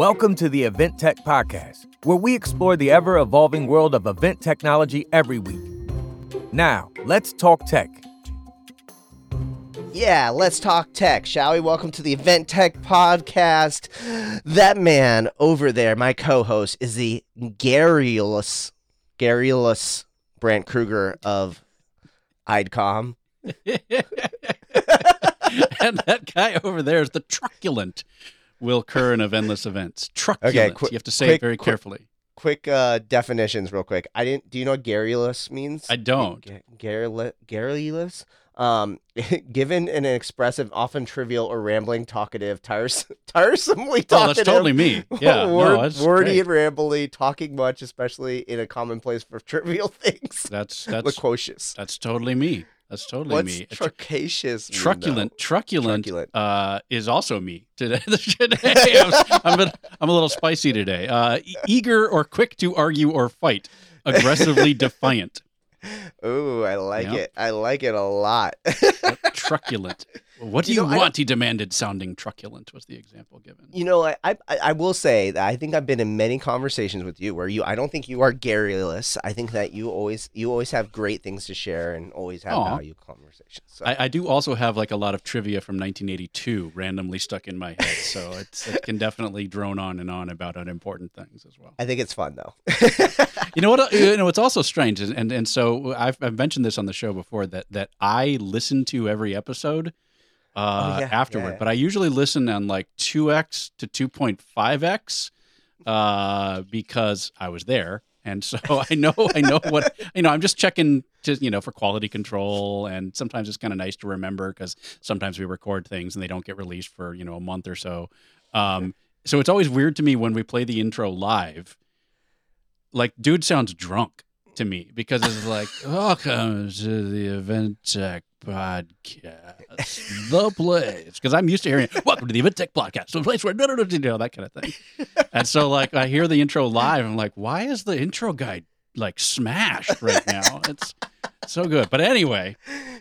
Welcome to the Event Tech Podcast, where we explore the ever evolving world of event technology every week. Now, let's talk tech. Yeah, let's talk tech, shall we? Welcome to the Event Tech Podcast. That man over there, my co-host, is the garrulous, garrulous Brandt Krueger of IDCOM. and that guy over there is the truculent Will Curran of Endless Events. Truculent. qu- you have to say quick- it very quick- carefully. Quick uh, definitions, real quick. I didn't. Do you know what garrulous means? I don't. Garrulous. Um, given an expressive, often trivial or rambling, talkative, tires- tiresomely Oh, talkative. that's totally me. Yeah, Word- no, that's wordy great. and rambly, talking much, especially in a commonplace for trivial things. That's that's Loquacious. that's totally me. That's totally What's me. Trucacious? truculent, truculent, Truculent. uh, is also me today. today I'm, I'm, a, I'm a little spicy today. Uh, e- eager or quick to argue or fight, aggressively defiant? Ooh, I like Yeah. it. I like it a lot. truculent. What do You you, know, want? He demanded, sounding truculent was the example given. You know, I, I I will say that I think I've been in many conversations with you where you I don't think you are garrulous. I think that you always you always have great things to share and always have Aw. value conversations. So I, I do also have like a lot of trivia from 1982 randomly stuck in my head, so it's, it can definitely drone on and on about unimportant things as well. I think it's fun though. You know what? Uh, you know it's also strange, and and, and so I've, I've mentioned this on the show before that that I listen to every episode uh, Oh, yeah, afterward, yeah, yeah. but I usually listen on like 2x to 2.5x uh, because I was there. And so I know, I know what you know. I'm just checking to you know for quality control, and sometimes it's kind of nice to remember because sometimes we record things and they don't get released for you know a month or so. Um, so it's always weird to me when we play the intro live. Like, dude sounds drunk to me because it's like, welcome to the Event Tech Podcast, the place. Because I'm used to hearing, welcome to the Event Tech Podcast, the place where, no, no, no, you know, that kind of thing. And so, like, I hear the intro live. I'm like, why is the intro guy like smashed right now? It's so good. But anyway,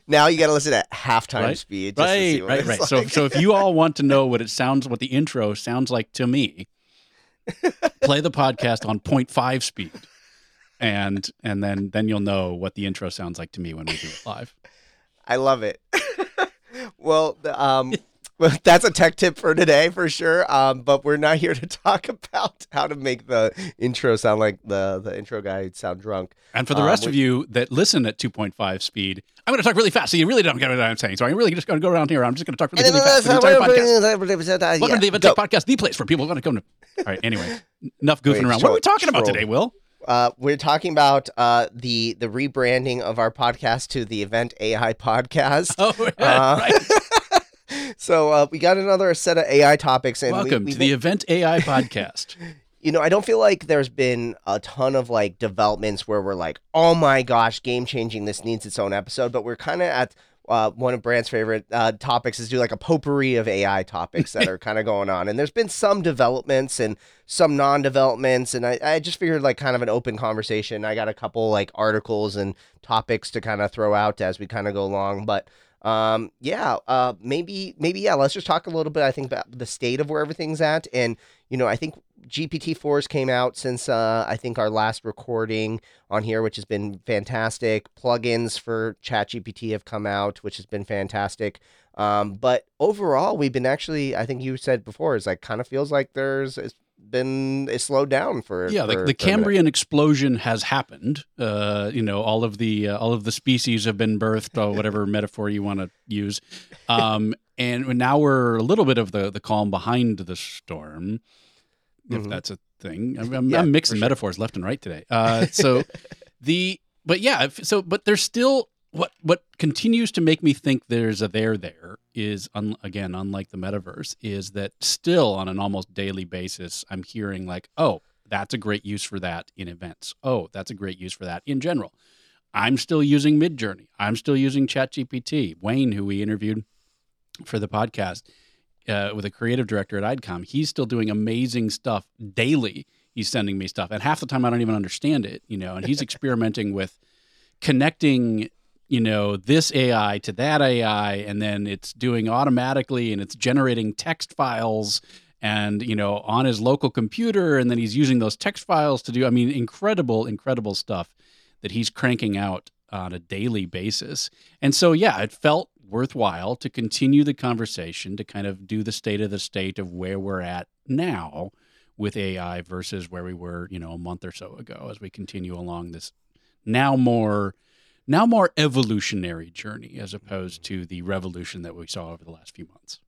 now you got to listen at halftime Right, speed. Just to see right, right, right. like. So, so if you all want to know what it sounds, what the intro sounds like to me, play the podcast on 0.5 speed, and and then then you'll know what the intro sounds like to me when we do it live. I love it. well, um, well, that's a tech tip for today for sure. Um, but we're not here to talk about how to make the intro sound like the the intro guy sound drunk. And for the Um, rest we- of you that listen at 2.5 speed, I'm going to talk really fast, so you really don't get what I'm saying. So I'm really just going to go around here. I'm just going to talk really, really fast. the entire podcast. Welcome to the Event Tech Podcast, the place for people want to come to. All right. Anyway, enough goofing Wait, around. What are we talking about today, Will? Uh, we're talking about uh, the the rebranding of our podcast to the Event AI Podcast. Oh, Uh, right. so uh, we got another set of AI topics, and we- Welcome we, to the Event AI Podcast. you know, I don't feel like there's been a ton of like developments where we're like, oh my gosh, game changing. This needs its own episode. But we're kind of at uh, one of Brandt's favorite uh, topics is do like a potpourri of AI topics that are kind of going on. And there's been some developments and some non developments. And I, I just figured like kind of an open conversation. I got a couple like articles and topics to kind of throw out as we kind of go along. But um yeah uh maybe maybe yeah let's just talk a little bit i think about the state of where everything's at and you know i think GPT-4s came out since uh, I think our last recording on here, which has been fantastic. Plugins for ChatGPT have come out, which has been fantastic. Um, but overall, we've been actually, I think you said before, is like kind of feels like there's it's been it's slowed down for yeah, for- the, the for. Cambrian explosion has happened. Uh, you know, all of the uh, all of the species have been birthed, or whatever metaphor you want to use. Um, and now we're a little bit of the the calm behind the storm, if Mhm. that's a thing. I'm, I'm, Yeah, I'm mixing sure. metaphors left and right today. Uh, so the but yeah, if- so but there's still what what continues to make me think there's a there there is un, again unlike the metaverse is that still on an almost daily basis I'm hearing like oh that's a great use for that in events oh that's a great use for that in general I'm still using Midjourney I'm still using ChatGPT Wayne who we interviewed for the podcast uh, with a creative director at IDCOM he's still doing amazing stuff daily. He's sending me stuff and half the time I don't even understand it you know and he's experimenting with connecting you know this AI to that AI, and then it's doing automatically, and it's generating text files and you know on his local computer and then he's using those text files to do i mean incredible incredible stuff that he's cranking out on a daily basis. And so yeah it felt worthwhile to continue the conversation to kind of do the state of the state of where we're at now with ai versus where we were you know a month or so ago as we continue along this now more now more evolutionary journey as opposed mm-hmm. to the revolution that we saw over the last few months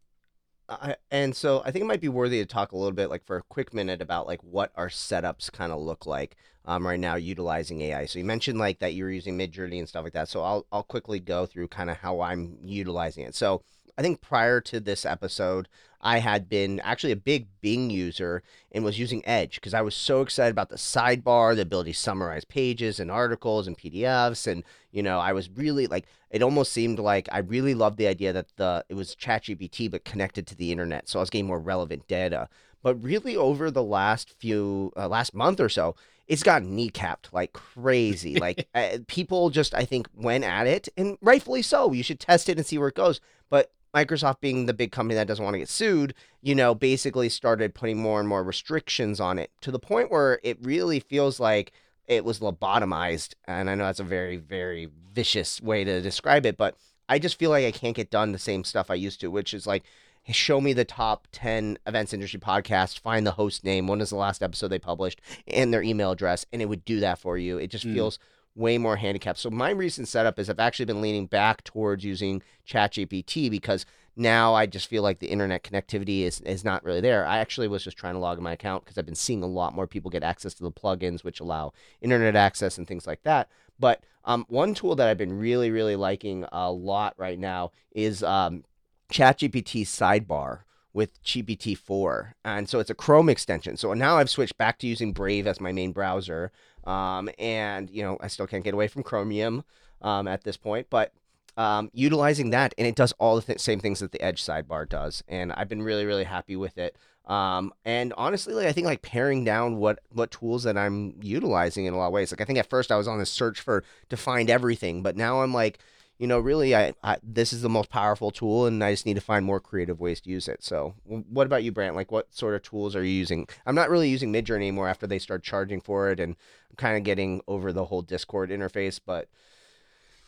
I, and so I think it might be worthy to talk a little bit, like for a quick minute, about like what our setups kind of look like um, right now utilizing AI. So you mentioned like that you were using Midjourney and stuff like that. So I'll I'll quickly go through kind of how I'm utilizing it. So I think prior to this episode, I had been actually a big Bing user and was using Edge because I was so excited about the sidebar, the ability to summarize pages and articles and PDFs. And, you know, I was really like, it almost seemed like I really loved the idea that the it was ChatGPT but connected to the internet. So I was getting more relevant data. But really, over the last few, uh, last month or so, it's gotten kneecapped like crazy. like uh, people just, I think, went at it, and rightfully so. You should test it and see where it goes. But Microsoft being the big company that doesn't want to get sued, you know, basically started putting more and more restrictions on it to the point where it really feels like it was lobotomized. And I know that's a very, very vicious way to describe it, but I just feel like I can't get done the same stuff I used to, which is like, show me the top 10 events industry podcasts, find the host name, when is the last episode they published, and their email address, and it would do that for you. It just mm. feels way more handicapped. So my recent setup is I've actually been leaning back towards using ChatGPT because now I just feel like the internet connectivity is, is not really there. I actually was just trying to log in my account because I've been seeing a lot more people get access to the plugins which allow internet access and things like that. But um, one tool that I've been really, really liking a lot right now is um, ChatGPT Sidebar with GPT-4. And so it's a Chrome extension. So now I've switched back to using Brave as my main browser. Um, and, you know, I still can't get away from Chromium um, at this point, but um, utilizing that, and it does all the th- same things that the Edge sidebar does. And I've been really, really happy with it. Um, and honestly, like I think like paring down what what tools that I'm utilizing in a lot of ways. Like I think at first I was on this search for to find everything, but now I'm like, you know, really, I, I, this is the most powerful tool, and I just need to find more creative ways to use it. So, what about you, Brandt? Like, what sort of tools are you using? I'm not really using Midjourney anymore after they start charging for it, and I'm kind of getting over the whole Discord interface. But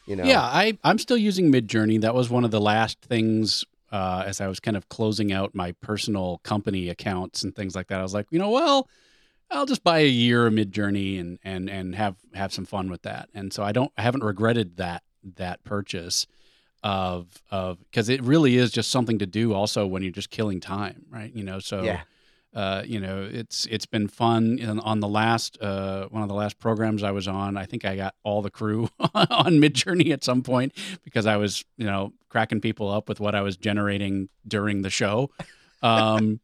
you know, yeah, I I'm still using Midjourney. That was one of the last things uh, as I was kind of closing out my personal company accounts and things like that. I was like, you know, well. I'll just buy a year of Midjourney and and and have have some fun with that. And so I don't I haven't regretted that that purchase of of because it really is just something to do also when you're just killing time right? You know so yeah. uh, you know it's it's been fun. And on the last uh, one of the last programs I was on I think I got all the crew on Midjourney at some point because I was you know cracking people up with what I was generating during the show. Um,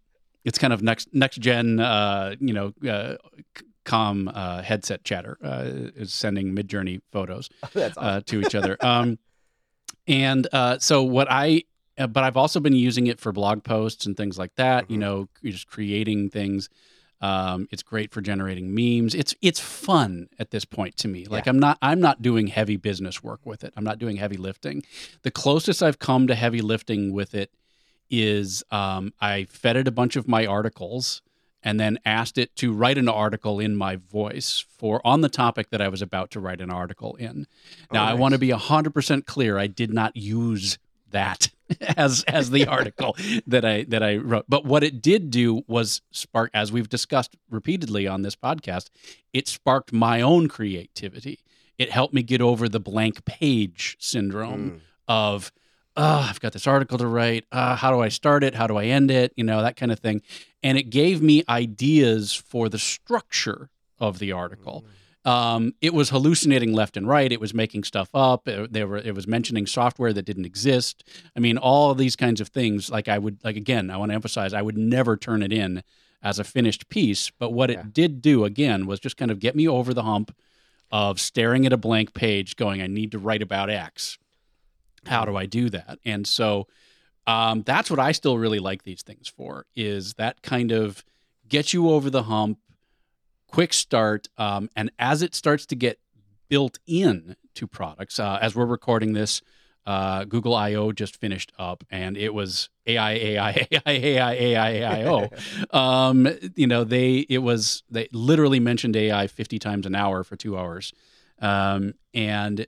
it's kind of next next gen uh, you know uh, com uh, headset chatter uh, is sending Midjourney photos awesome. uh, to each other. Um, and uh, so what I, but I've also been using it for blog posts and things like that. Mm-hmm. You know, just creating things. Um, it's great for generating memes. It's it's fun at this point to me. Like yeah. I'm not I'm not doing heavy business work with it. I'm not doing heavy lifting. The closest I've come to heavy lifting with it is um, I fed it a bunch of my articles and then asked it to write an article in my voice for on the topic that I was about to write an article in. Now, oh, nice. I want to be 100% clear. I did not use that as as the article that I that I wrote. But what it did do was spark as we've discussed repeatedly on this podcast, it sparked my own creativity. It helped me get over the blank page syndrome mm. of oh, I've got this article to write. Uh, how do I start it? How do I end it? You know, that kind of thing. And it gave me ideas for the structure of the article. Um, it was hallucinating left and right. It was making stuff up. It, there were, it was mentioning software that didn't exist. I mean, all these kinds of things. Like I would, like again, I want to emphasize, I would never turn it in as a finished piece. But what yeah. it did do again was just kind of get me over the hump of staring at a blank page, going, "I need to write about X." how do I do that? And so um, that's what I still really like these things for is that kind of get you over the hump, quick start, um, and as it starts to get built in to products, uh, as we're recording this, uh, Google I/O just finished up, and it was AI, AI, AI, AI, AI, AI, um, you know, they it was they literally mentioned AI fifty times an hour for two hours, um, and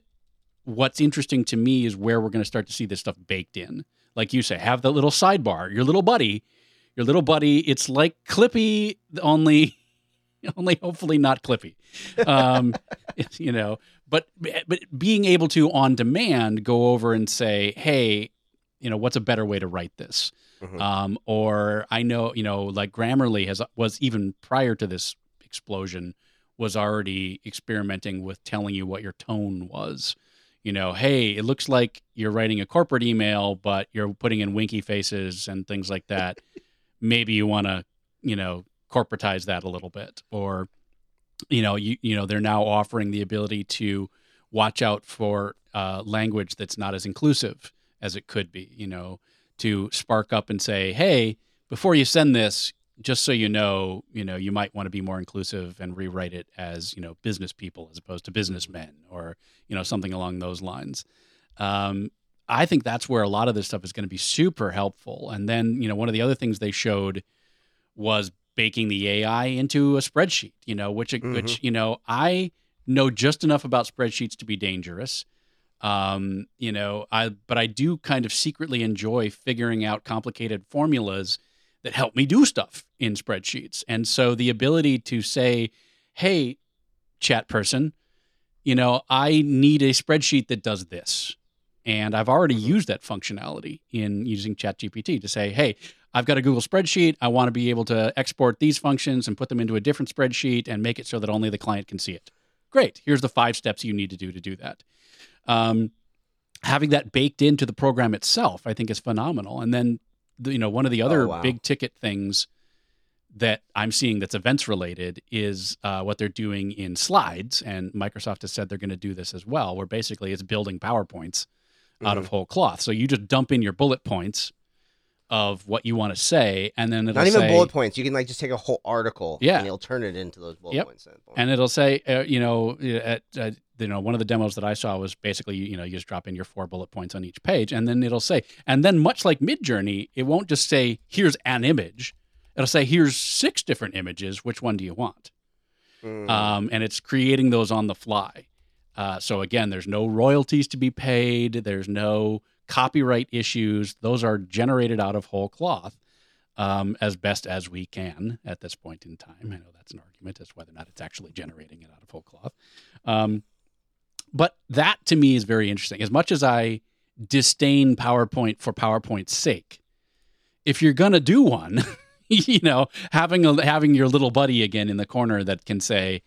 what's interesting to me is where we're going to start to see this stuff baked in. Like you say, have the little sidebar, your little buddy, your little buddy. It's like Clippy, only, only hopefully not Clippy. Um, you know, but but being able to on demand go over and say, hey, you know, what's a better way to write this? Mhm. Um, or I know, you know, like Grammarly has was even prior to this explosion was already experimenting with telling you what your tone was. You know, hey, it looks like you're writing a corporate email, but you're putting in winky faces and things like that. Maybe you want to, you know, corporatize that a little bit, or you know, you you know, they're now offering the ability to watch out for uh, language that's not as inclusive as it could be. You know, to spark up and say, hey, before you send this, just so you know, you know, you might want to be more inclusive and rewrite it as, you know, business people as opposed to businessmen or, you know, something along those lines. Um, I think that's where a lot of this stuff is going to be super helpful. And then, you know, one of the other things they showed was baking the AI into a spreadsheet, you know, which, which, you know, I know just enough about spreadsheets to be dangerous. Um, you know, I, but I do kind of secretly enjoy figuring out complicated formulas that help me do stuff in spreadsheets. And so the ability to say, hey, chat person, you know, I need a spreadsheet that does this. And I've already used that functionality in using ChatGPT to say, hey, I've got a Google spreadsheet. I want to be able to export these functions and put them into a different spreadsheet and make it so that only the client can see it. Great. Here's the five steps you need to do to do that. Um, having that baked into the program itself, I think, is phenomenal. And then the, you know one of the other Oh, wow. big ticket things that I'm seeing that's events related is uh, what they're doing in slides, and Microsoft has said they're going to do this as well, where basically it's building powerpoints out Mm-hmm. of whole cloth. So you just dump in your bullet points of what you want to say, and then it'll Not even say, bullet points. You can like just take a whole article. Yeah. And you'll turn it into those bullet Yep. points. at that point. and it'll say, uh, you know, at, uh, you know, one of the demos that I saw was basically, you know, you just drop in your four bullet points on each page, and then it'll say, and then much like Midjourney, it won't just say, here's an image. It'll say, here's six different images. Which one do you want? Mm. Um, and it's creating those on the fly. Uh, so again, there's no royalties to be paid. There's no copyright issues. Those are generated out of whole cloth um, as best as we can at this point in time. I know that's an argument as to whether or not it's actually generating it out of whole cloth. Um, but that to me is very interesting. As much as I disdain PowerPoint for PowerPoint's sake, if you're gonna do one, you know, having a, having your little buddy again in the corner that can say,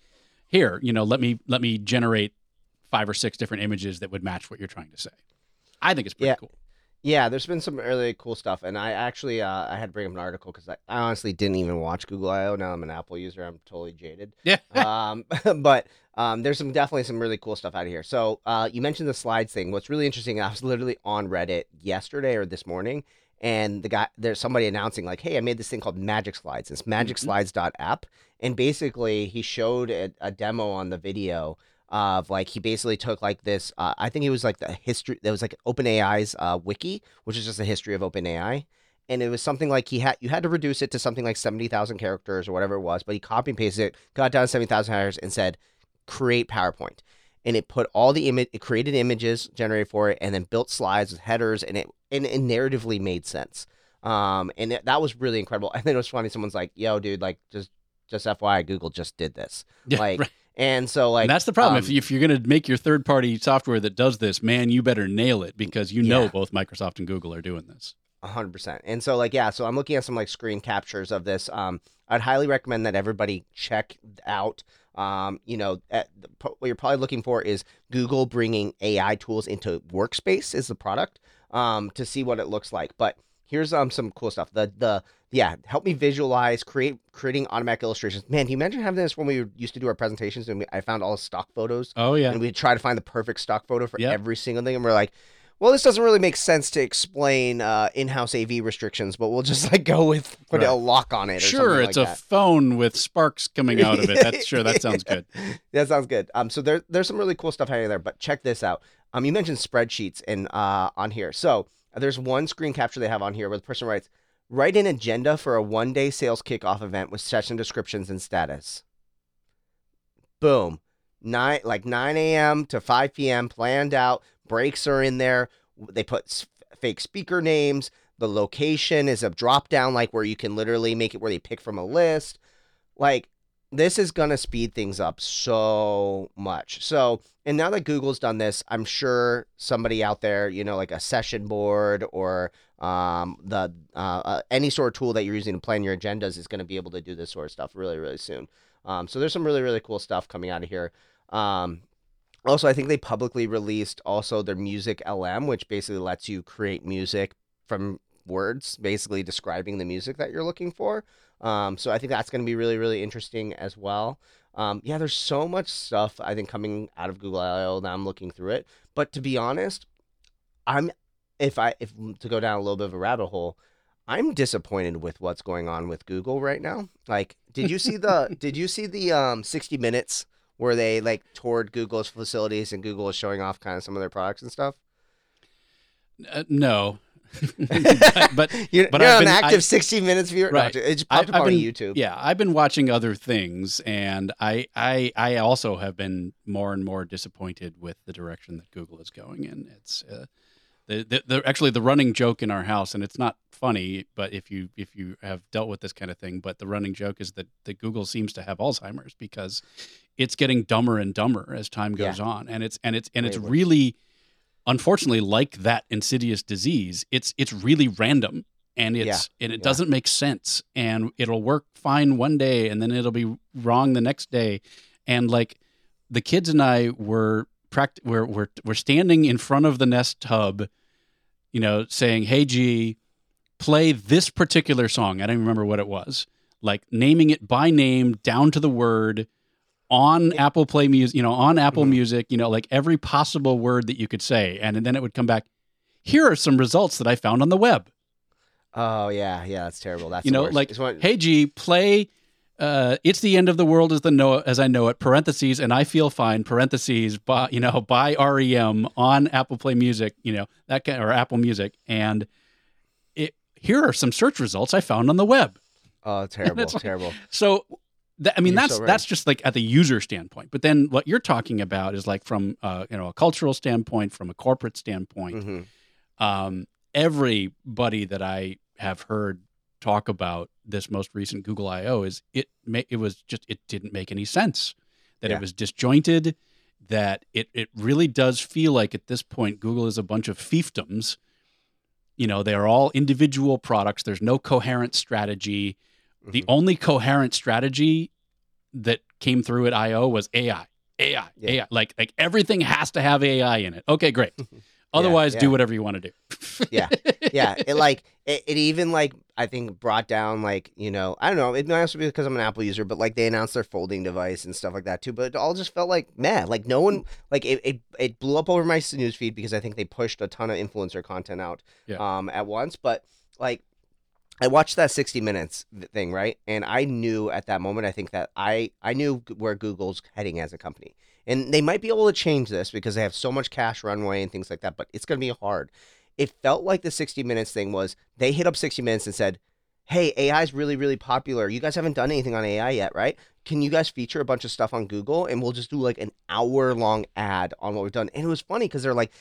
"Here, you know, let me let me generate five or six different images that would match what you're trying to say." I think it's pretty Yeah. cool. Yeah, there's been some really cool stuff, and I actually uh, I had to bring up an article because I, I honestly didn't even watch Google I/O. Now I'm an Apple user. I'm totally jaded. Yeah. um, but um, there's some definitely some really cool stuff out of here. So uh, you mentioned the slides thing. What's really interesting, I was literally on Reddit yesterday or this morning, and the guy there's somebody announcing like, "Hey, I made this thing called Magic Slides. It's magicslides.app." And basically, he showed a, a demo on the video of like he basically took like this. Uh, I think it was like the history. There was like OpenAI's uh, wiki, which is just a history of OpenAI. And it was something like he had you had to reduce it to something like seventy thousand characters or whatever it was, but he copy and pasted it, got down to seventy thousand characters, and said, "Create PowerPoint." And it put all the image, it created images generated for it, and then built slides with headers, and it and it narratively made sense. Um, and it, that was really incredible. And then it was funny. Someone's like, "Yo, dude, like just just FYI, Google just did this." Yeah, like, right. And so like and that's the problem. if, um, you- if you're going to make your third party software that does this, man, you better nail it because you know both Microsoft and Google are doing this. Hundred percent. And so like yeah, so I'm looking at some like screen captures of this. Um, I'd highly recommend that everybody check out. Um, you know, at the, what you're probably looking for is Google bringing AI tools into Workspace is the product. Um, to see what it looks like. But here's um some cool stuff. The the yeah, help me visualize, create creating automatic illustrations. Man, you mentioned having this when we used to do our presentations and we, I found all the stock photos Oh yeah, and we'd try to find the perfect stock photo for Yep. every single thing. And we're like, Well, this doesn't really make sense to explain uh, in-house AV restrictions, but we'll just like go with put Right. a lock on it. Or Sure, it's like a that. phone with sparks coming out of it. That's sure. That sounds good. that sounds good. Um, so there, there's some really cool stuff happening there. But check this out. Um, you mentioned spreadsheets and uh on here. So there's one screen capture they have on here where the person writes, "Write an agenda for a one-day sales kickoff event with session descriptions and status." Boom, nine like 9 a.m. to 5 p.m. planned out. Breaks are in there. They put fake speaker names. The location is a drop down, like where you can literally make it where they pick from a list. Like this is gonna speed things up so much. So, and now that Google's done this, I'm sure somebody out there, you know, like a Sessionboard or um, the uh, uh, any sort of tool that you're using to plan your agendas is going to be able to do this sort of stuff really, really soon. Um, so there's some really, really cool stuff coming out of here. Um, also, I think they publicly released also their MusicLM, which basically lets you create music from words, basically describing the music that you're looking for. Um, so I think that's going to be really, really interesting as well. Um, yeah, there's so much stuff I think coming out of Google I/O that I'm looking through it. But to be honest, I'm if I if to go down a little bit of a rabbit hole, I'm disappointed with what's going on with Google right now. Like, did you see the did you see the um 60 minutes where they like toured Google's facilities and Google was showing off kind of some of their products and stuff? Uh, no, but, but You're, But you're I've an been- active I- 60 minutes viewer. Right. it just I- popped up on been- YouTube. yeah, I've been watching other things, and I, I, I also have been more and more disappointed with the direction that Google is going in. It's uh, the, the, the actually the running joke in our house, and it's not funny, but if you if you have dealt with this kind of thing, but the running joke is that that Google seems to have Alzheimer's because it's getting dumber and dumber as time goes on, and it's and it's and it's worse. really unfortunately like that insidious disease. It's it's really random and it's Yeah. and it Yeah. doesn't make sense and it'll work fine one day and then it'll be wrong the next day and like the kids and I were pract- we're, we're we're standing in front of the Nest Hub, you know, saying, "Hey G, play this particular song." I don't remember what it was. Like naming it by name down to the word on Apple Play Music, you know, on Apple Mhm. Music, you know, like every possible word that you could say, and, and then it would come back. Here are some results that I found on the web. Oh yeah, yeah, that's terrible. That's you know, worst. like, hey G, play. Uh, it's the end of the world as the know as I know it. Parentheses and I feel fine. Parentheses by you know by REM on Apple Play Music. You know that kind or Apple Music. And it here are some search results I found on the web. oh, terrible, It's like- terrible. So that, I mean You're that's so right. that's just like at the user standpoint. But then what you're talking about is like from uh, you know a cultural standpoint, from a corporate standpoint hmm um, everybody that I have heard talk about this most recent Google I/O is it. It was just it didn't make any sense. That Yeah. it was disjointed. That it it really does feel like at this point Google is a bunch of fiefdoms. You know, they are all individual products. There's no coherent strategy. The Mhm. only coherent strategy that came through at I/O was AI. AI, Yeah. AI. Like like everything has to have AI in it. Okay, great. Otherwise, yeah. do whatever you want to do. yeah yeah it like it, it even like i think brought down like you know i don't know it might also be because i'm an apple user but like they announced their folding device and stuff like that too but it all just felt like meh like no one like it, it, it blew up over my news feed because i think they pushed a ton of influencer content out Yeah. um at once but like I watched that 60 minutes thing, right? And I knew at that moment, I think that I, I knew where Google's heading as a company. And they might be able to change this because they have so much cash runway and things like that, but it's going to be hard. It felt like the 60 minutes thing was they hit up 60 minutes and said, Hey, AI is really, really popular. You guys haven't done anything on AI yet, right? Can you guys feature a bunch of stuff on Google and we'll just do like an hour long ad on what we've done? And it was funny because they're like,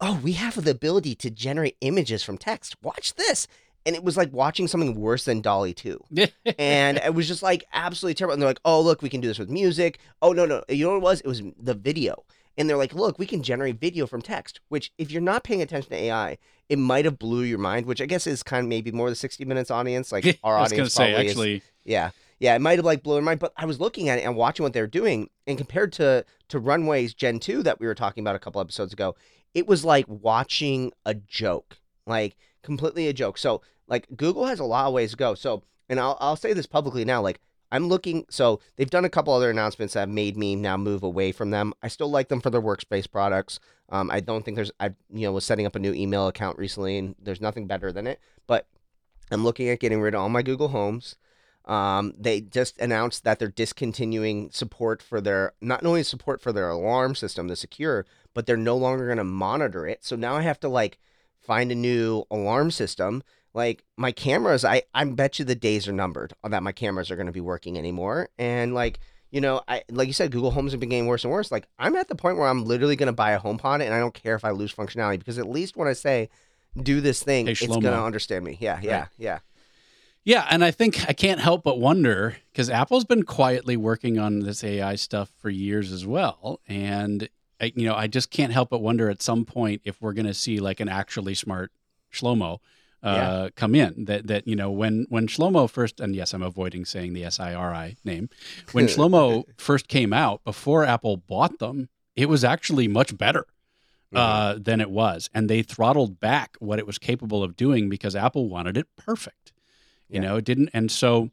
Oh, we have the ability to generate images from text. Watch this. And it was like watching something worse than DALL-E 2 and it was just like absolutely terrible. And they're like, "Oh, look, we can do this with music." Oh no, no, you know what it was? It was the video. And they're like, "Look, we can generate video from text." Which, if you're not paying attention to AI, it might have blew your mind. Which I guess is kind of maybe more the 60 minutes audience. Like our I was audience gonna say probably is- actually, yeah, yeah, it might have like blown my mind. But I was looking at it and watching what they were doing, and compared to to Runway's Gen two that we were talking about a couple episodes ago, it was like watching a joke, like completely a joke. So like Google has a lot of ways to go. So, and I'll I'll say this publicly now, like I'm looking. So they've done a couple other announcements that have made me now move away from them. I still like them for their workspace products. Um, I don't think there's. I you know was setting up a new email account recently, and there's nothing better than it. But I'm looking at getting rid of all my Google Homes. Um, they just announced that they're discontinuing support for their not only support for their alarm system, the secure, but they're no longer going to monitor it. So now I have to like find a new alarm system. Like my cameras, I I bet you the days are numbered that my cameras are going to be working anymore. And like you know, I like you said, Google Homes have been getting worse and worse. Like I'm at the point where I'm literally going to buy a HomePod, and I don't care if I lose functionality because at least when I say do this thing, Hey, it's going to understand me. Yeah, yeah, Right. yeah. Yeah, and I think I can't help but wonder because Apple's been quietly working on this AI stuff for years as well, and I, you know I just can't help but wonder at some point if we're going to see like an actually smart Shlomo uh, Yeah. come in. That that you know when when Shlomo first and yes I'm avoiding saying the S I R I name when Shlomo first came out before Apple bought them, it was actually much better uh, than it was, and they throttled back what it was capable of doing because Apple wanted it perfect. You Yeah. know, it didn't, and so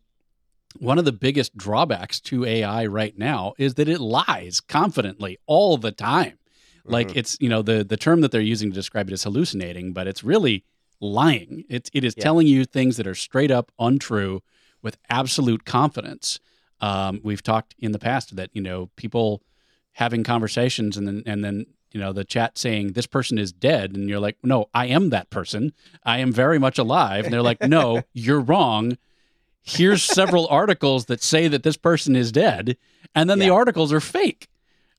one of the biggest drawbacks to AI right now is that it lies confidently all the time. Like Mhm. it's you know the the term that they're using to describe it is hallucinating, but it's really lying. It it is Yeah. telling you things that are straight up untrue with absolute confidence. Um, we've talked in the past that you know people having conversations and then and then you know the chat saying this person is dead and you're like no I am that person I am very much alive and they're like no you're wrong here's several articles that say that this person is dead and then the articles are fake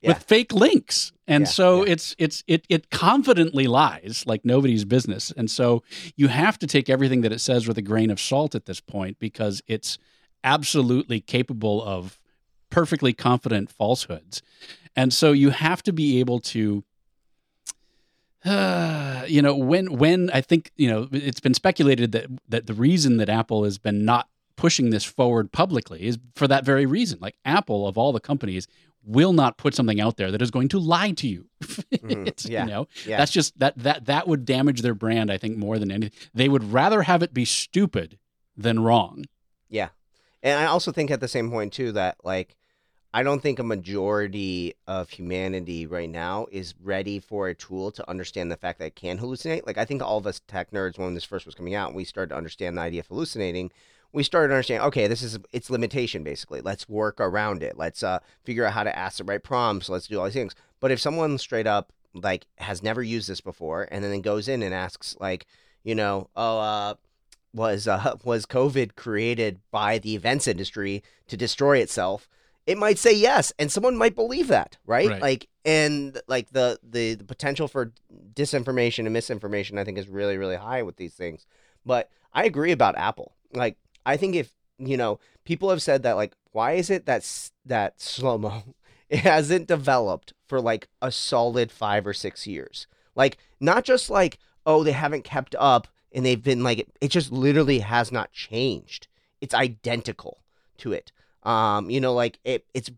with fake links. And Yeah, so yeah. it's it's it it confidently lies like nobody's business. And so you have to take everything that it says with a grain of salt at this point because it's absolutely capable of perfectly confident falsehoods. And so you have to be able to uh, you know when when i think you know it's been speculated that that the reason that apple has been not pushing this forward publicly is for that very reason. Like apple of all the companies will not put something out there that is going to lie to you. Mm-hmm. It's, Yeah. you know Yeah. that's just that that that would damage their brand i think more than anything they would rather have it be stupid than wrong Yeah. And I also think at the same point too that like I don't think a majority of humanity right now is ready for a tool to understand the fact that it can hallucinate. Like I think all of us tech nerds when this first was coming out we started to understand the idea of hallucinating, we started to understand okay, this is its limitation basically. Let's work around it. Let's uh figure out how to ask the right prompts. Let's do all these things. But if someone straight up like has never used this before and then goes in and asks like, you know, oh uh was uh, was COVID created by the events industry to destroy itself? It might say yes, and someone might believe that, right? Right. Like, and like the, the the potential for disinformation and misinformation, I think, is really really high with these things. But I agree about Apple. Like, I think if you know, people have said that, like, why is it that that Shlomo hasn't developed for like a solid five or six years? Like, not just like oh they haven't kept up and they've been like it just literally has not changed. It's identical to it. Um you know like it it's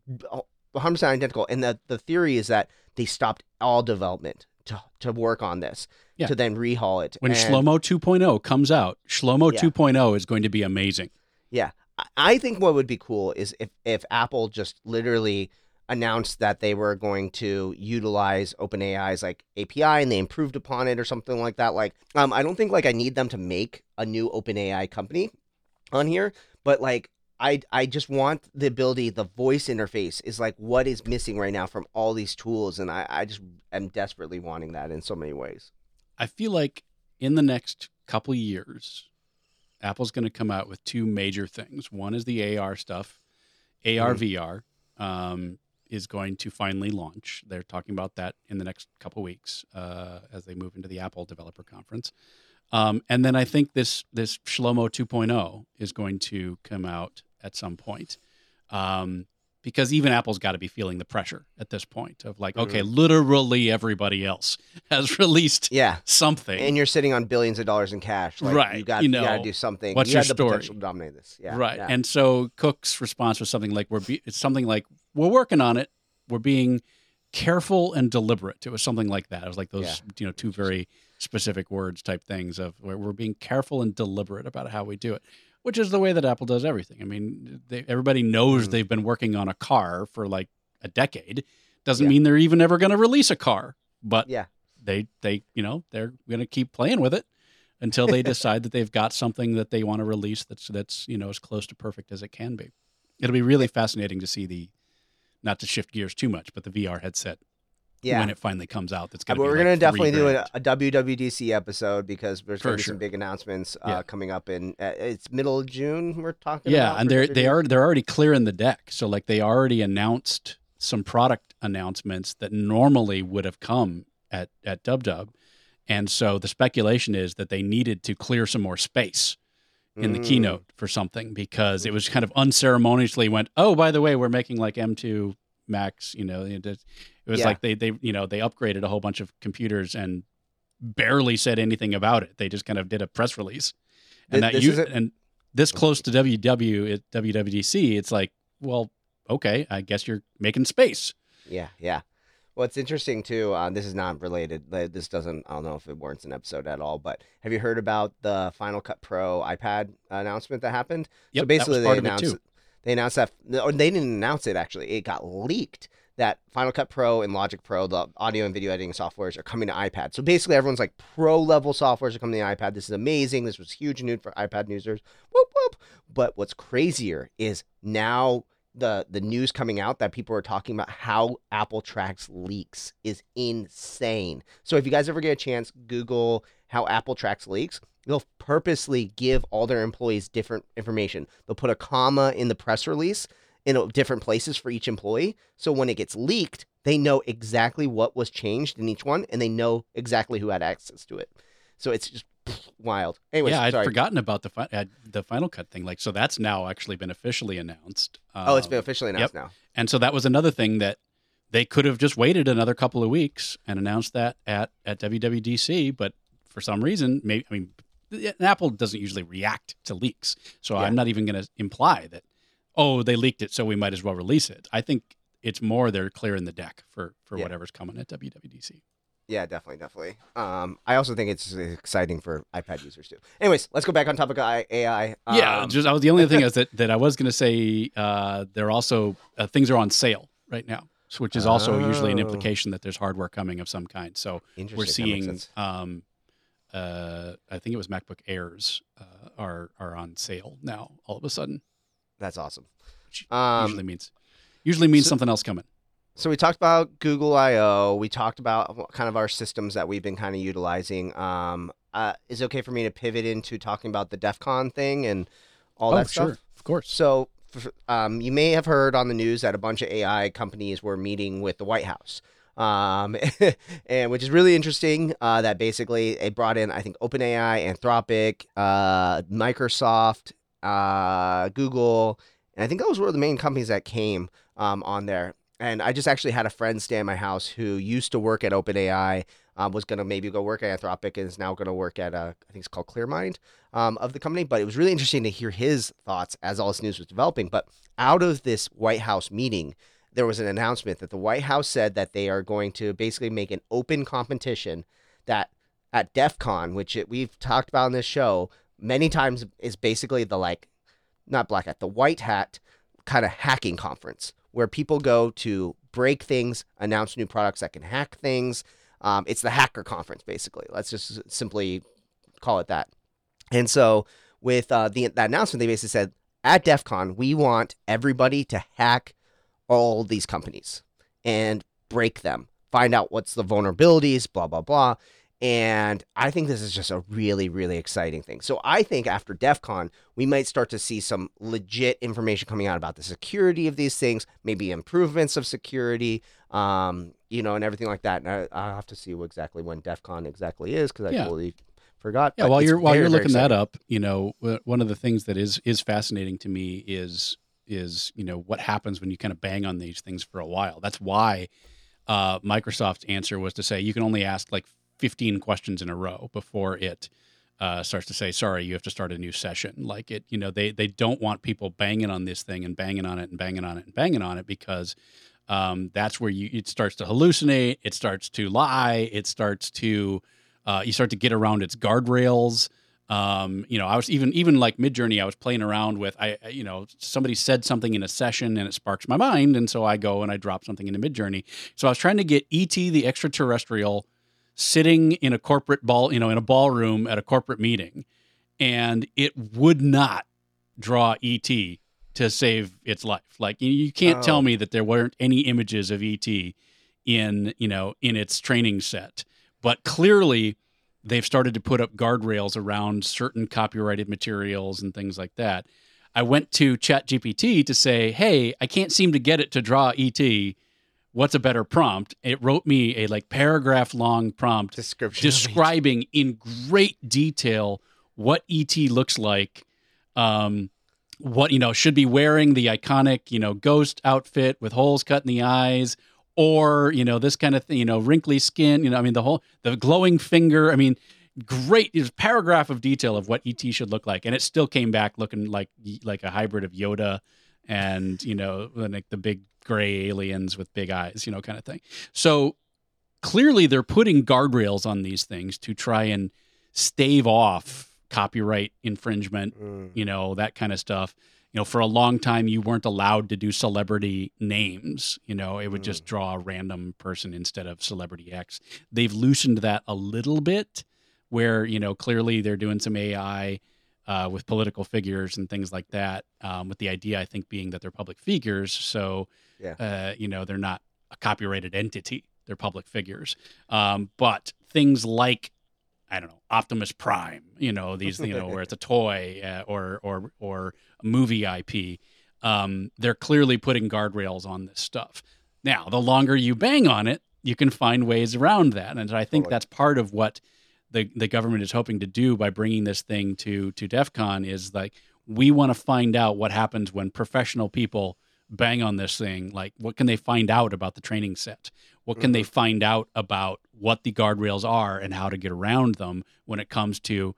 100% identical. And the the theory is that they stopped all development to to work on this Yeah. to then rehaul it when And- shlomo 2.0 comes out shlomo Yeah. 2.0 is going to be amazing Yeah. I- I think what would be cool is if, if Apple just literally announced that they were going to utilize OpenAI's like API and they improved upon it or something like that. Like, um, I don't think like I need them to make a new OpenAI company on here, but like I I just want the ability, the voice interface is like what is missing right now from all these tools, and I, I just am desperately wanting that in so many ways. I feel like in the next couple years, Apple's going to come out with two major things. One is the AR stuff, AR VR um, is going to finally launch. They're talking about that in the next couple weeks uh, as they move into the Apple Developer Conference. Um, and then I think this this Shlomo 2.0 is going to come out at some point. Um, because even Apple's got to be feeling the pressure at this point of like, okay, literally everybody else has released Yeah. something. And you're sitting on billions of dollars in cash. Like, Right, You got you you, know, to do something. what's you your story? potential to dominate this. Yeah. right. yeah. And so Cook's response was something like, "We're be- it's something like we're working on it. We're being careful and deliberate." It was something like that. It was like those you know two very specific words type things of where we're being careful and deliberate about how we do it. Which is the way that Apple does everything. I mean, they, everybody knows Mhm. they've been working on a car for like a decade. Doesn't Yeah. mean they're even ever going to release a car, but Yeah. they they you know they're going to keep playing with it until they decide that they've got something that they want to release that's that's you know as close to perfect as it can be. It'll be really fascinating to see the not to shift gears too much, but the VR headset Yeah. when it finally comes out. That's going to we're be gonna definitely three do a, a WWDC episode because there's gonna be sure. some big announcements uh, Yeah. coming up in uh, it's middle of June. We're talking. yeah about and they're they are they're already clearing the deck so like they already announced some product announcements that normally would have come at at dub dub and so the speculation is that they needed to clear some more space in the Mm. keynote for something because it was kind of unceremoniously went oh by the way we're making like m2 max you know it was Yeah. like they they you know they upgraded a whole bunch of computers and barely said anything about it they just kind of did a press release and Th- that this you and this close to WW at WWDC, it's like, well, okay, I guess you're making space. Yeah, yeah. What's interesting too, uh, this is not related. This doesn't. I don't know if it warrants an episode at all. But have you heard about the Final Cut Pro iPad announcement that happened? Yep, so basically, they announced they announced that, or they didn't announce it actually. It got leaked that Final Cut Pro and Logic Pro, the audio and video editing softwares, are coming to iPad. So basically, everyone's like, pro level softwares are coming to iPad. This is amazing. This was huge news for iPad users. Whoop whoop. But what's crazier is now the the news coming out that people are talking about how Apple tracks leaks is insane. So if you guys ever get a chance, Google how Apple tracks leaks. They'll purposely give all their employees different information. They'll put a comma in the press release in different places for each employee. So when it gets leaked, they know exactly what was changed in each one, and they know exactly who had access to it. So it's just wild. Anyways, yeah, I'd sorry. forgotten about the fi- uh, the Final Cut thing. Like, so that's now actually been officially announced. Oh, it's been Um, officially announced now. And so that was another thing that they could have just waited another couple of weeks and announced that at at WWDC, but for some reason, maybe I mean, Apple doesn't usually react to leaks, so Yeah. I'm not even going to imply that. Oh, they leaked it, so we might as well release it. I think it's more they're clearing the deck for for Yeah. whatever's coming at WWDC. Yeah, definitely, definitely. Um, I also think it's exciting for iPad users too. Anyways, let's go back on topic of AI. yeah, Um, just I was the only thing is that that I was going to say uh, they're also uh, things are on sale right now, which is also usually an Oh. implication that there's hardware coming of some kind. So we're seeing um uh i think it was macbook airs uh, are are on sale now all of a sudden That's awesome. Um, usually means usually means so- something else coming So we talked about Google I/O. We talked about kind of our systems that we've been kind of utilizing. Um, uh, is it okay for me to pivot into talking about the DEF CON thing and all oh that sure stuff? of course So, um, you may have heard on the news that a bunch of AI companies were meeting with the White House, um, and which is really interesting. Uh, that basically they brought in, I think, OpenAI, Anthropic, uh, Microsoft, uh, Google, and I think those were the main companies that came um, on there. And I just actually had a friend stay in my house who used to work at OpenAI, um, was going to maybe go work at Anthropic, and is now going to work at, uh, I think it's called ClearMind um, of the company. But it was really interesting to hear his thoughts as all this news was developing. But out of this White House meeting, there was an announcement that the White House said that they are going to basically make an open competition that at DEF CON, which it, we've talked about on this show many times, is basically the like, not black hat, the white hat kind of hacking conference where people go to break things, announce new products that can hack things. Um, it's the hacker conference, basically. Let's just simply call it that. And so, with uh, the that announcement, they basically said at DEF CON, we want everybody to hack all these companies and break them, find out what's the vulnerabilities, blah, blah, blah. And I think this is just a really, really exciting thing. So I think after DEF CON, we might start to see some legit information coming out about the security of these things, maybe improvements of security, um, you know, and everything like that. And I, I'll have to see what exactly when DEF CON exactly is because I Yeah. totally forgot. yeah while you're while very, you're looking that up you know one of the things that is is fascinating to me is is you know what happens when you kind of bang on these things for a while that's why uh, microsoft's answer was to say you can only ask like 15 questions in a row before it uh, starts to say sorry you have to start a new session like it you know they they don't want people banging on this thing and banging on it and banging on it and banging on it because um, that's where you it starts to hallucinate it starts to lie it starts to uh, you start to get around its guardrails Um, you know, I was even even like Midjourney. I was playing around with. I you know somebody said something in a session and it sparks my mind, and so I go and I drop something into Midjourney. So I was trying to get ET the extraterrestrial sitting in a corporate ball, you know, in a ballroom at a corporate meeting, and it would not draw ET to save its life. Like you, can't Oh. tell me that there weren't any images of ET in you know in its training set, but clearly they've started to put up guardrails around certain copyrighted materials and things like that. I went to ChatGPT to say, "Hey, I can't seem to get it to draw ET. What's a better prompt?" It wrote me a like paragraph long prompt Description. describing in great detail what ET looks like. Um, what you know should be wearing the iconic you know ghost outfit with holes cut in the eyes, or you know this kind of thing. You know, wrinkly skin. You know, I mean the whole the glowing finger. I mean, great. There's paragraph of detail of what ET should look like, and it still came back looking like like a hybrid of Yoda and you know like the big gray aliens with big eyes. You know, kind of thing. So clearly they're putting guardrails on these things to try and stave off copyright infringement Mm. you know that kind of stuff you know for a long time you weren't allowed to do celebrity names you know it would just draw a random person instead of celebrity x they've loosened that a little bit where you know clearly they're doing some ai uh, with political figures and things like that um, with the idea i think being that they're public figures so Yeah. uh, you know they're not a copyrighted entity they're public figures um, but things like I don't know Optimus Prime, you know these you know where it's a toy uh, or or or movie IP. Um, they're clearly putting guardrails on this stuff. Now, the longer you bang on it, you can find ways around that, and I think Totally. that's part of what the the government is hoping to do by bringing this thing to to DEF CON is like we want to find out what happens when professional people bang on this thing like what can they find out about the training set? What can they mm-hmm. find out about what the guardrails are and how to get around them when it comes to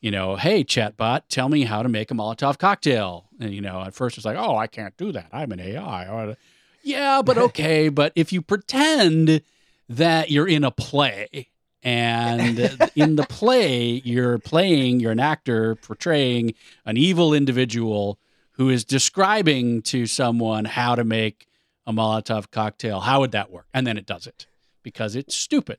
you know hey chatbot tell me how to make a molotov cocktail. And you know at first it's like oh i can't do that. I'm an ai or, yeah but okay but if you pretend that you're in a play and in the play you're playing you're an actor portraying an evil individual who is describing to someone how to make a molotov cocktail how would that work and then it does it because it's stupid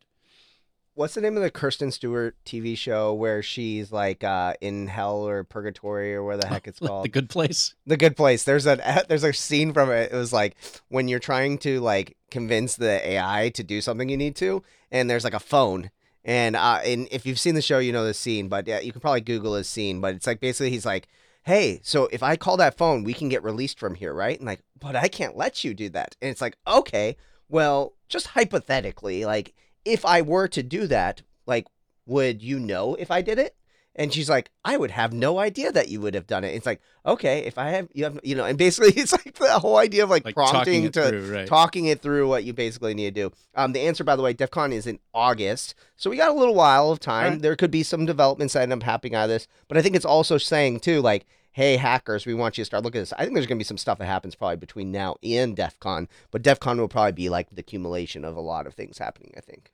What's the name of the Kristen Stewart TV show where she's like uh, in hell or purgatory or where the heck it's called? the good place The Good Place. There's a there's a scene from it. It was like when you're trying to like convince the AI to do something you need to, and there's like a phone. And uh, and if you've seen the show, you know the scene. But yeah, you can probably Google his scene. But it's like basically he's like, "Hey, so if I call that phone, we can get released from here, right?" And like, but I can't let you do that. And it's like, okay, well, just hypothetically, like if I were to do that, like, would you know if I did it? And she's like, I would have no idea that you would have done it. It's like, okay, if I have, you have, you know, and basically it's like the whole idea of like, like prompting it to through right talking it through what you basically need to do. Um, the answer, by the way, DEF CON is in August, so we got a little while of time. Right. There could be some developments that end up happening out of this, but I think it's also saying too, like, hey, hackers, we want you to start looking at this. I think there's going to be some stuff that happens probably between now and DEF CON, but DEF CON will probably be like the accumulation of a lot of things happening. I think.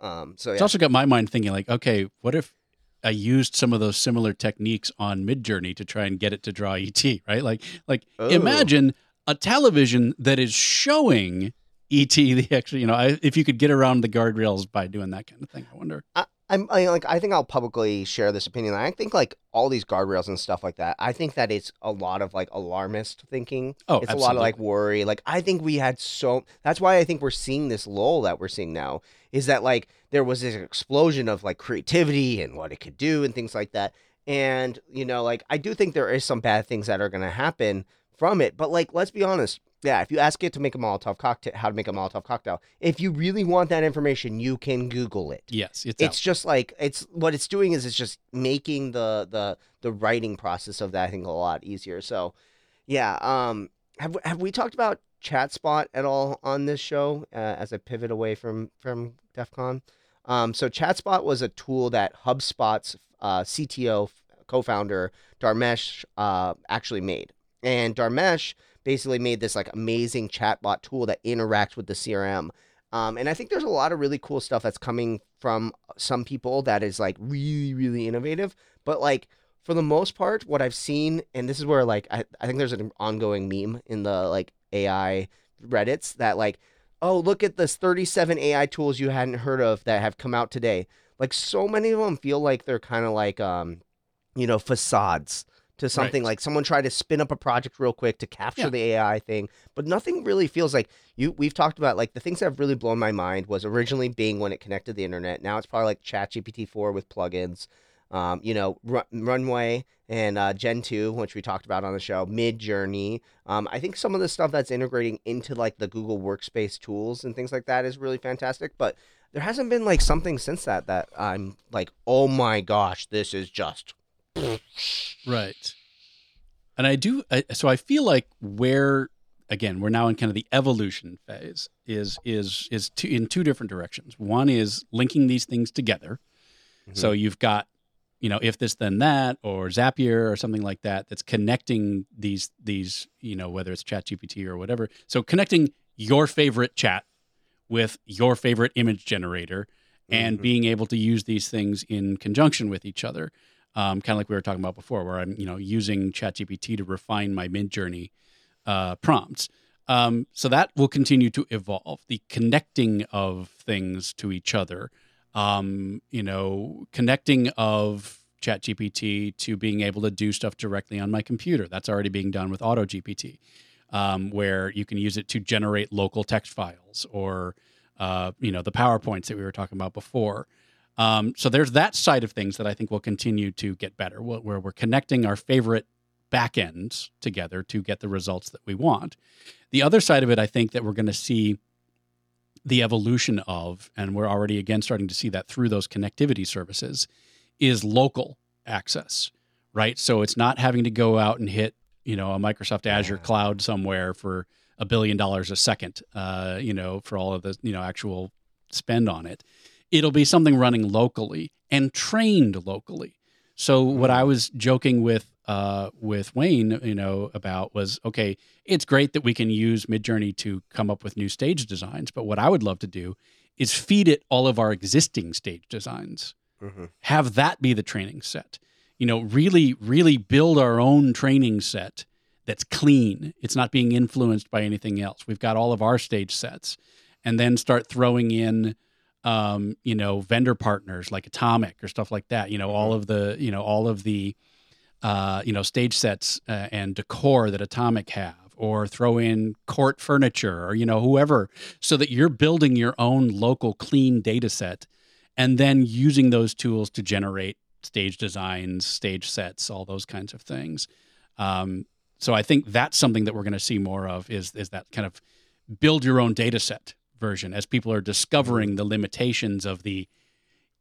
Um, so It's also got my mind thinking like, okay, what if I used some of those similar techniques on Midjourney to try and get it to draw ET, right? Like, like Ooh. imagine a television that is showing ET the actually, you know, I, if you could get around the guardrails by doing that kind of thing, I wonder. I, I'm I, like I think I'll publicly share this opinion. I think like all these guardrails and stuff like that. I think that it's a lot of like alarmist thinking. Oh, it's a lot of like worry. Like I think we had so. That's why I think we're seeing this lull that we're seeing now. Is that like there was this explosion of like creativity and what it could do and things like that. And you know, like I do think there is some bad things that are going to happen from it. But like, let's be honest. Yeah, if you ask it to make a Molotov cocktail, how to make a Molotov cocktail, if you really want that information, you can Google it Yes, it's, it's out. just like it's what it's doing is it's just making the the the writing process of that I think a lot easier. So, yeah. Um, have have we talked about ChatSpot at all on this show? Uh, as I pivot away from from DEF CON, um, so ChatSpot was a tool that HubSpot's uh, CTO co-founder Dharmesh uh, actually made, and Dharmesh basically made this like amazing chatbot tool that interacts with the CRM. Um, and I think there's a lot of really cool stuff that's coming from some people that is like really, really innovative. But like for the most part, what I've seen, and this is where like I, I think there's an ongoing meme in the like AI Reddits that like, oh, look at this 37 AI tools you hadn't heard of that have come out today. Like so many of them feel like they're kind of like um, you know, facades to something Right. like someone tried to spin up a project real quick to capture Yeah. the AI thing, but nothing really feels like you. We've talked about like the things that have really blown my mind was originally being when it connected the internet. Now it's probably like ChatGPT four with plugins. Um, you know, Ru- Runway and uh, Gen two, which we talked about on the show, Midjourney. Um, I think some of the stuff that's integrating into like the Google Workspace tools and things like that is really fantastic. But there hasn't been like something since that that I'm like, oh my gosh, this is just Right. And I do, I, so I feel like where, again, we're now in kind of the evolution phase is, is, is two, in two different directions. One is linking these things together. So you've got, you know, if this then that, or Zapier or something like that, that's connecting these, these, you know, whether it's ChatGPT or whatever. So connecting your favorite chat with your favorite image generator and Mhm. being able to use these things in conjunction with each other um, kind of like we were talking about before, where I'm you know using ChatGPT to refine my Midjourney uh, prompts. Um, so that will continue to evolve. The connecting of things to each other, um, you know, connecting of ChatGPT to being able to do stuff directly on my computer. That's already being done with AutoGPT, um, where you can use it to generate local text files or uh, you know the PowerPoints that we were talking about before. Um, so there's that side of things that I think will continue to get better, where we're connecting our favorite backends together to get the results that we want. The other side of it, I think that we're going to see the evolution of, and we're already again starting to see that through those connectivity services, is local access, right? So it's not having to go out and hit, you know, a Microsoft Azure Yeah. cloud somewhere for a billion dollars a second, uh, you know, for all of the, you know, actual spend on it it'll be something running locally and trained locally. So what I was joking with uh, with Wayne, you know, about was okay. It's great that we can use Midjourney to come up with new stage designs, but what I would love to do is feed it all of our existing stage designs. Mhm. Have that be the training set. You know, really, really build our own training set that's clean. It's not being influenced by anything else. We've got all of our stage sets, and then start throwing in um, you know, vendor partners like Atomic or stuff like that. You know, all of the, you know, all of the, uh, you know, stage sets uh, and decor that Atomic have, or throw in CORT Furniture or you know whoever, so that you're building your own local clean data set, and then using those tools to generate stage designs, stage sets, all those kinds of things. Um, so I think that's something that we're going to see more of is is that kind of build your own data set version as people are discovering the limitations of the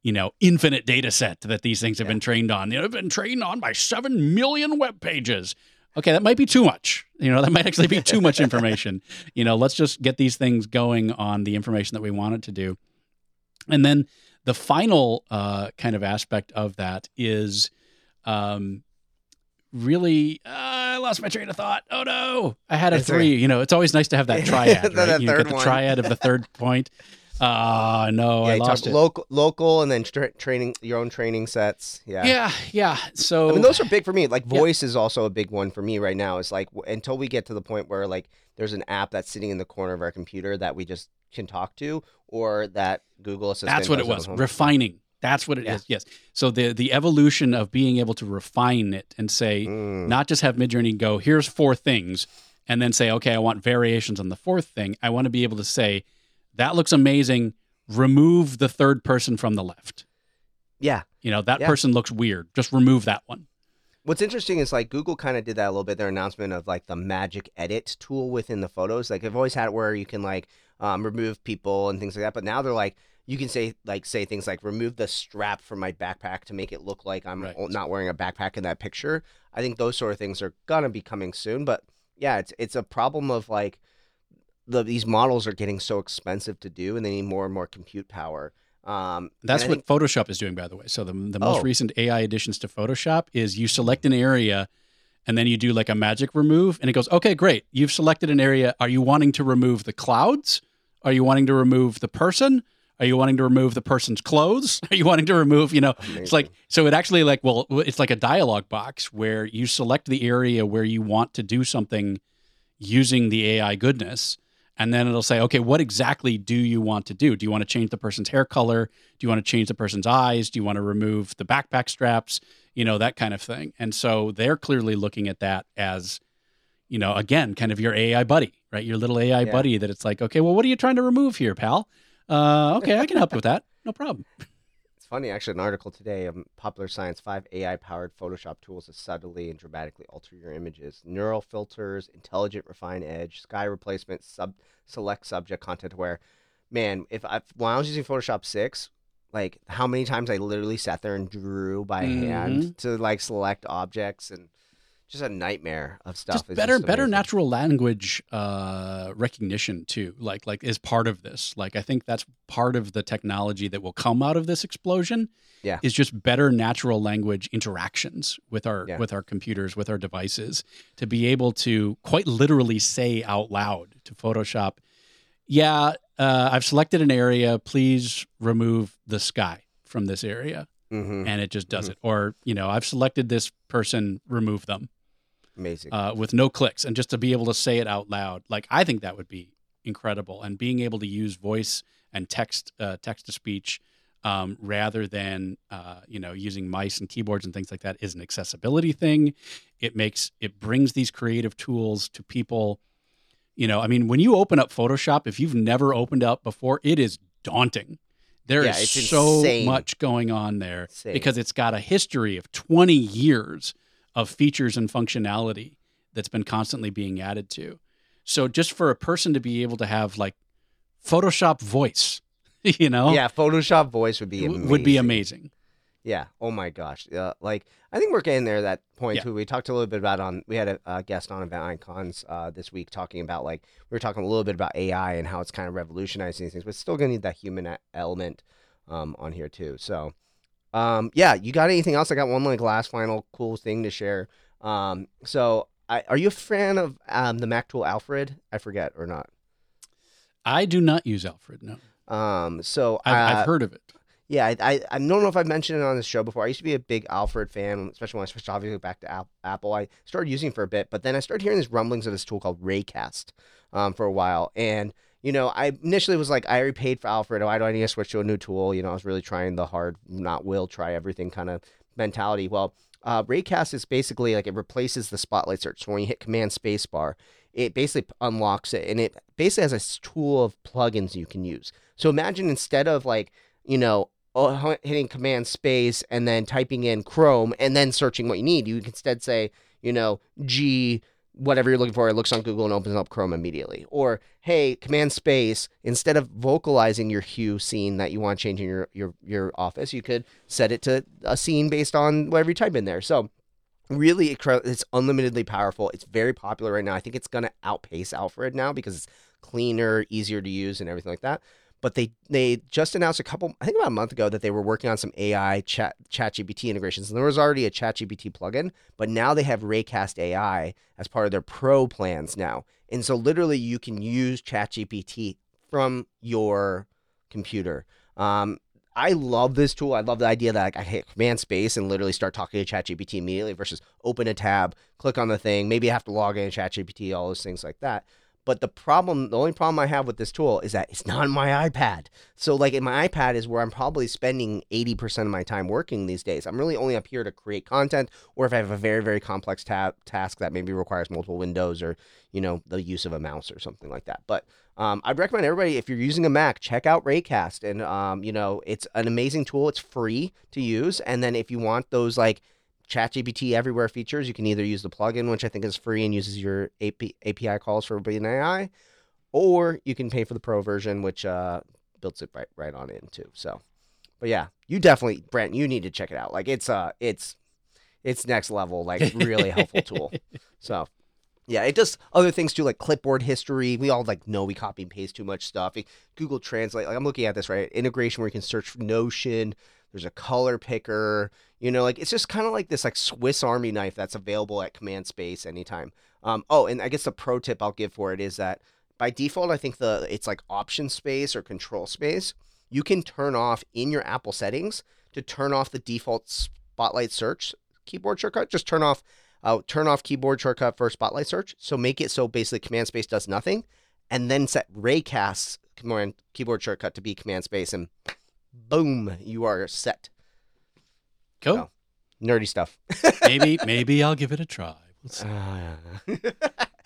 you know infinite data set that these things have Yeah. been trained on. You know, they've been trained on by 7 million web pages. Okay, that might be too much. You know, that might actually be too much information. You know, let's just get these things going on the information that we want it to do. And then the final uh, kind of aspect of that is um, really, uh, I lost my train of thought. Oh no, I had a It's three. You know, it's always nice to have that triad, The- right? you get the one. triad of the third point. Ah, no, yeah, I lost it. local, local, and then tra- training your own training sets. Yeah. yeah, yeah. So I mean, those are big for me. Like Yeah. voice is also a big one for me right now. It's like w- until we get to the point where like there's an app that's sitting in the corner of our computer that we just can talk to, or that Google Assistant. That's what it was. Refining. That's what it is. Yeah. Yes. So the the evolution of being able to refine it and say, Mm. not just have Midjourney go, here's four things, and then say, okay, I want variations on the fourth thing. I want to be able to say, that looks amazing. Remove the third person from the left. Yeah. You know, that Yeah. person looks weird. Just remove that one. What's interesting is like Google kind of did that a little bit. Their announcement of like the magic edit tool within the photos. Like they've always had it where you can like um, remove people and things like that. But now they're like you can say like say things like remove the strap from my backpack to make it look like I'm Right. not wearing a backpack in that picture. I think those sort of things are gonna be coming soon. But yeah, it's it's a problem of like the these models are getting so expensive to do and they need more and more compute power. Um, That's what think- Photoshop is doing, by the way. So the, the most Oh. recent AI additions to Photoshop is you select an area and then you do like a magic remove and it goes, okay, great. You've selected an area. Are you wanting to remove the clouds Are you wanting to remove the person? Are you wanting to remove the person's clothes? Are you wanting to remove, you know, it's like, so it actually like, well, it's like a dialogue box where you select the area where you want to do something using the AI goodness. And then it'll say, okay, what exactly do you want to do? Do you want to change the person's hair color? Do you want to change the person's eyes? Do you want to remove the backpack straps? You know, that kind of thing. And so they're clearly looking at that as, you know, again, kind of your AI buddy, right? Your little AI Yeah. buddy that it's like, okay, well, what are you trying to remove here, pal? Uh, okay, I can help you with that. No problem. It's funny, actually, an article today of Popular Science 5 AI powered Photoshop tools to subtly and dramatically alter your images. Neural filters, intelligent refine edge, sky replacement, sub select subject content aware. Man, if I when I was using Photoshop 6, like how many times I literally sat there and drew by Mm-hmm. hand to like select objects and just a nightmare of stuff. just better just better natural language uh, recognition too like like is part of this like i think that's part of the technology that will come out of this explosion Yeah. is just better natural language interactions with our Yeah. with our computers with our devices to be able to quite literally say out loud to photoshop yeah uh, i've selected an area please remove the sky from this area Mhm. and it just does it or you know i've selected this person remove them Amazing. uh, with no clicks and just to be able to say it out loud like i think that would be incredible and being able to use voice and text uh, text to speech um, rather than uh, you know using mice and keyboards and things like that is an accessibility thing it makes it brings these creative tools to people you know i mean when you open up photoshop if you've never opened up before it is daunting There is Yeah, it's so insane. much going on there Insane. because it's got a history of 20 years of features and functionality that's been constantly being added to. So just for a person to be able to have like Photoshop voice, you know, yeah, Photoshop voice would be amazing. would be amazing. Yeah. Oh my gosh. Uh, like I think we're getting there. at That point Yeah. too. We talked a little bit about on. We had a, a guest on Event Icons uh, this week talking about like we were talking a little bit about AI and how it's kind of revolutionizing things, but still gonna need that human element um, on here too. So, um, yeah. You got anything else? I got one like last final cool thing to share. Um, so I, are you a fan of um, the Mac tool Alfred? I forget or not. I do not use Alfred. No, Um, so I've, uh, I've heard of it. Yeah, I, I I don't know if I've mentioned it on this show before. I used to be a big Alfred fan, especially when I switched obviously back to Ap- Apple. I started using it for a bit, but then I started hearing these rumblings of this tool called Raycast um, for a while. And, you know, I initially was like, I already paid for Alfred. Why do I need to switch to a new tool? You know, I was really trying the hard, not will, try everything kind of mentality. Well, uh, Raycast is basically like it replaces the Spotlight search. So when you hit Command Spacebar, it basically unlocks it, and it basically has a tool of plugins you can use. So imagine instead of like, you know, oh, hitting Command Space and then typing in Chrome and then searching what you need, you can instead say, you know, G whatever you're looking for, it looks on Google and opens up Chrome immediately. Or hey, Command Space, instead of vocalizing your hue scene that you want to change in your your your office, you could set it to a scene based on whatever you type in there. So really it's unlimitedly powerful it's very popular right now i think it's going to outpace alfred now because it's cleaner easier to use and everything like that but they they just announced a couple i think about a month ago that they were working on some ai chat chat gpt integrations and there was already a chat gpt plugin but now they have raycast ai as part of their pro plans now and so literally you can use chat gpt from your computer um, I love this tool. I love the idea that like, I hit command space and literally start talking to ChatGPT immediately versus open a tab, click on the thing, maybe I have to log in to ChatGPT, all those things like that. But the problem, the only problem I have with this tool is that it's not my iPad. So like my iPad is where I'm probably spending 80% of my time working these days. I'm really only up here to create content or if I have a very, very complex tab task that maybe requires multiple windows or, you know, the use of a mouse or something like that. But um, I'd recommend everybody if you're using a Mac, check out Raycast, and um, you know it's an amazing tool. It's free to use, and then if you want those like ChatGPT everywhere features, you can either use the plugin, which I think is free and uses your AP, API calls for being AI, or you can pay for the pro version, which uh, builds it right right on in too. So, but yeah, you definitely, Brandt, you need to check it out. Like it's uh, it's it's next level, like really helpful tool. So yeah, it does other things too, like clipboard history. We all like know we copy and paste too much stuff. Google Translate, like I'm looking at this right, integration where you can search Notion. There's a color picker. You know, like it's just kind of like this like Swiss Army knife that's available at Command Space anytime. Um, oh, and I guess the pro tip I'll give for it is that by default, I think the it's like option space or control space. You can turn off in your Apple settings to turn off the default Spotlight search keyboard shortcut. Just turn off uh, turn off keyboard shortcut for Spotlight search. So make it so basically command space does nothing, and then set Raycast's command keyboard shortcut to be command space, and boom, you are set. Cool. So, nerdy stuff. maybe maybe I'll give it a try. We'll see. Uh,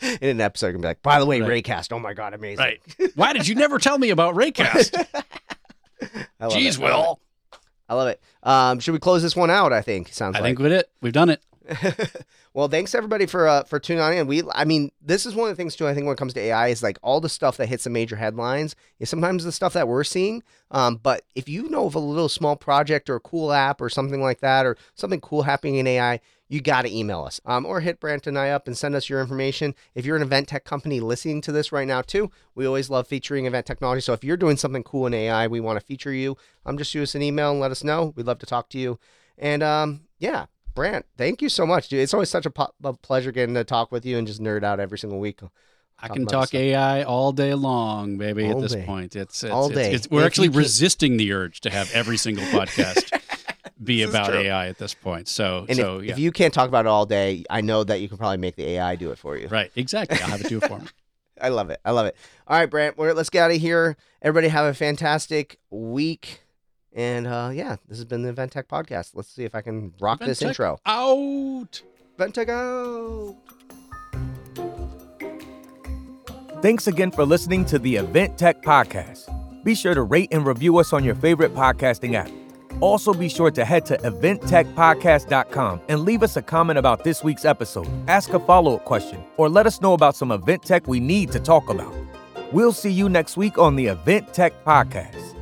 in an episode, I'm gonna be like, by the way, Right. Raycast. Oh my god, amazing. Right. Why did you never tell me about Raycast? I love Jeez, it. Will. I love it. Um, should we close this one out? I think sounds I like. think we did. We've done it. well, thanks everybody for uh, for tuning in. We, I mean, this is one of the things too. I think when it comes to AI is like all the stuff that hits the major headlines is sometimes the stuff that we're seeing. Um, but if you know of a little small project or a cool app or something like that, or something cool happening in AI, you got to email us um, or hit Brandt and I up and send us your information. If you're an event tech company listening to this right now too, we always love featuring event technology. So if you're doing something cool in AI, we want to feature you. Um, just shoot us an email and let us know. We'd love to talk to you. And um, yeah, Brandt, thank you so much, dude. It's always such a, po- a pleasure getting to talk with you and just nerd out every single week. Uh, I can talk stuff. AI all day long, baby. All at this day. point, it's, it's All it's- day. it's- we're If actually can't- resisting the urge to have every single podcast be This about. AI at this point. So, And so if, yeah, if you can't talk about it all day, I know that you can probably make the AI do it for you. right, exactly. I'll have it do it for me. I love it. I love it. All right, Brandt, we're, let's get out of here. Everybody have a fantastic week. And uh, yeah, this has been the Event Tech Podcast. Let's see if I can rock this Tech intro. Out. Event Tech out. Thanks again for listening to the Event Tech Podcast. Be sure to rate and review us on your favorite podcasting app. Also, be sure to head to eventtechpodcast.com and leave us a comment about this week's episode, ask a follow up question, or let us know about some event tech we need to talk about. We'll see you next week on the Event Tech Podcast.